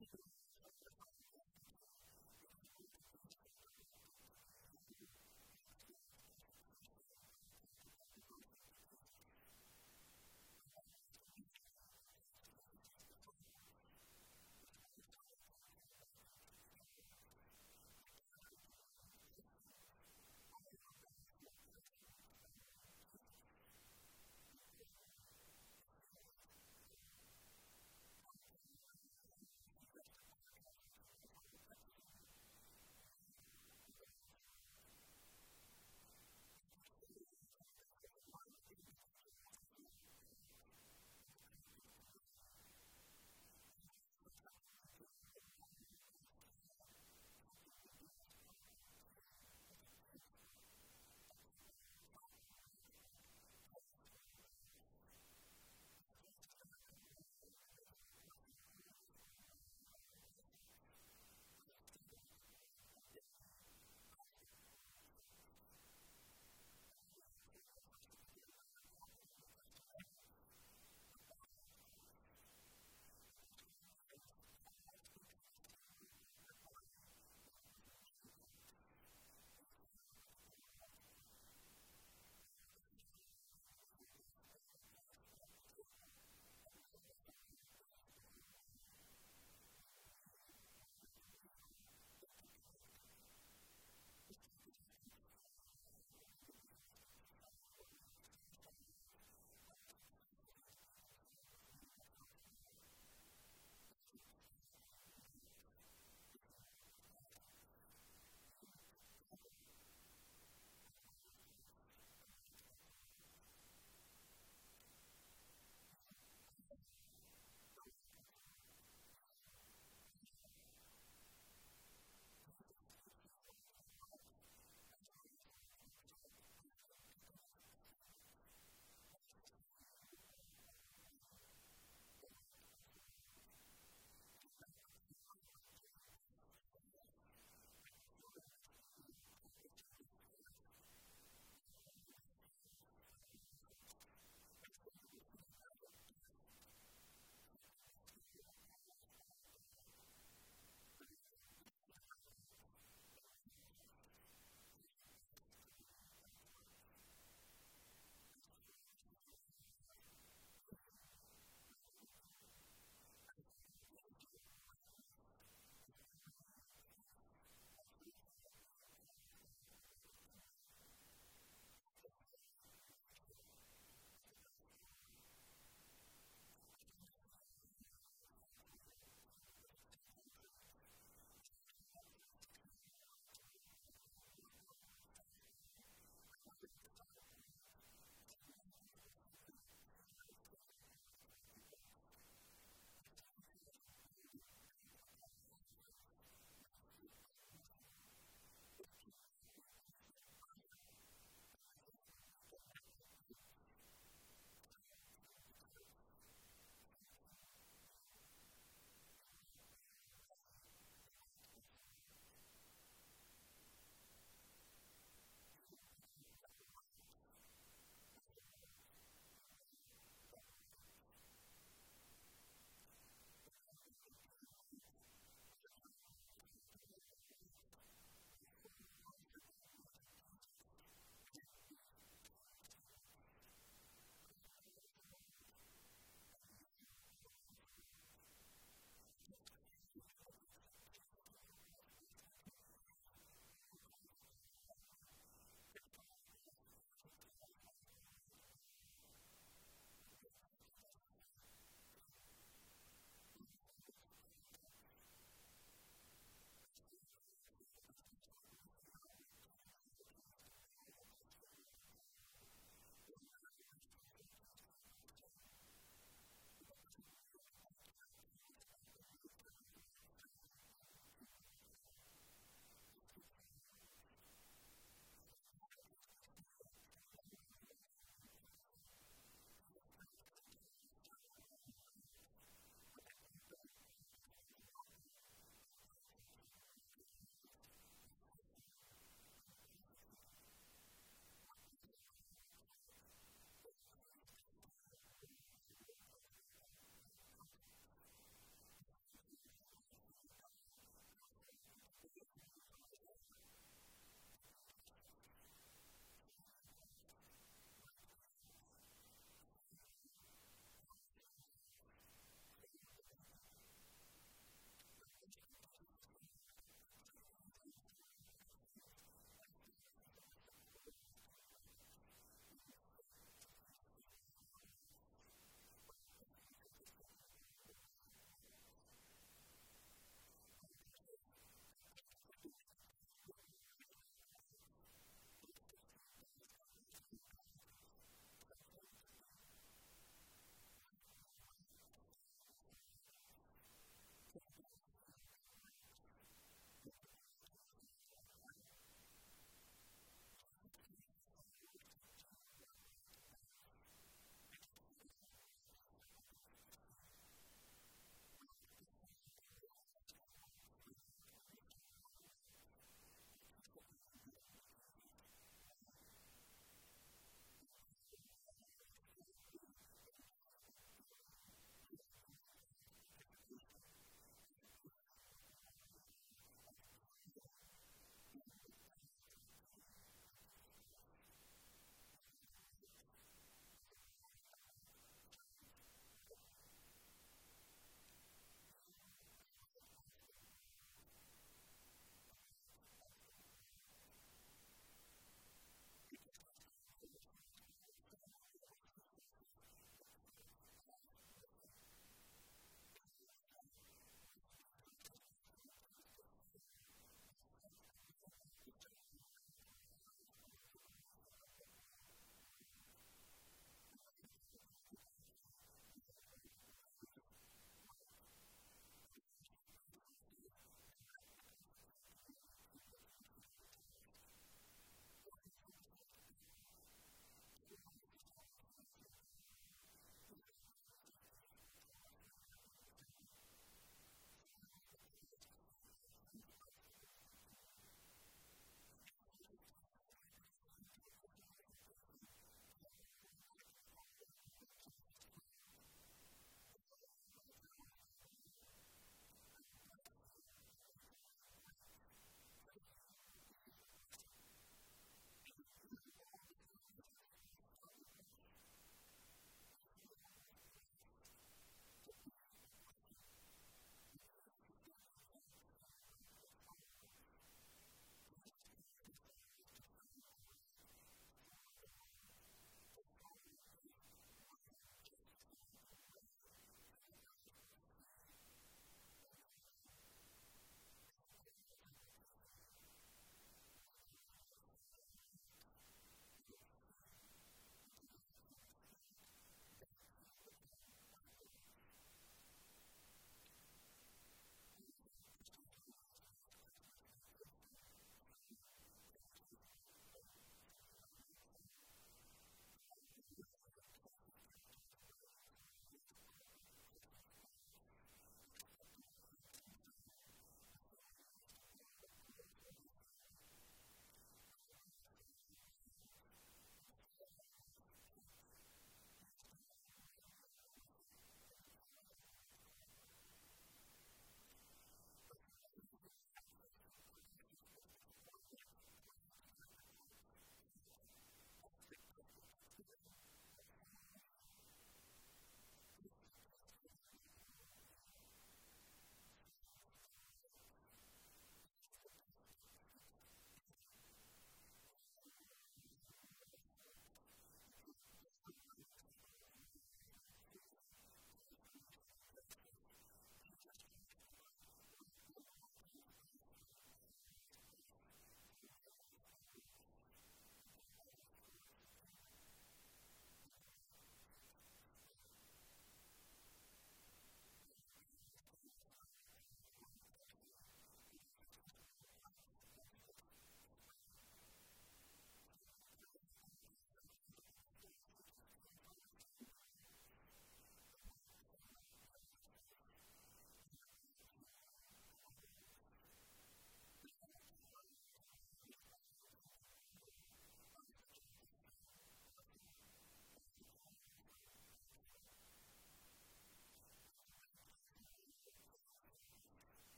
Jesus.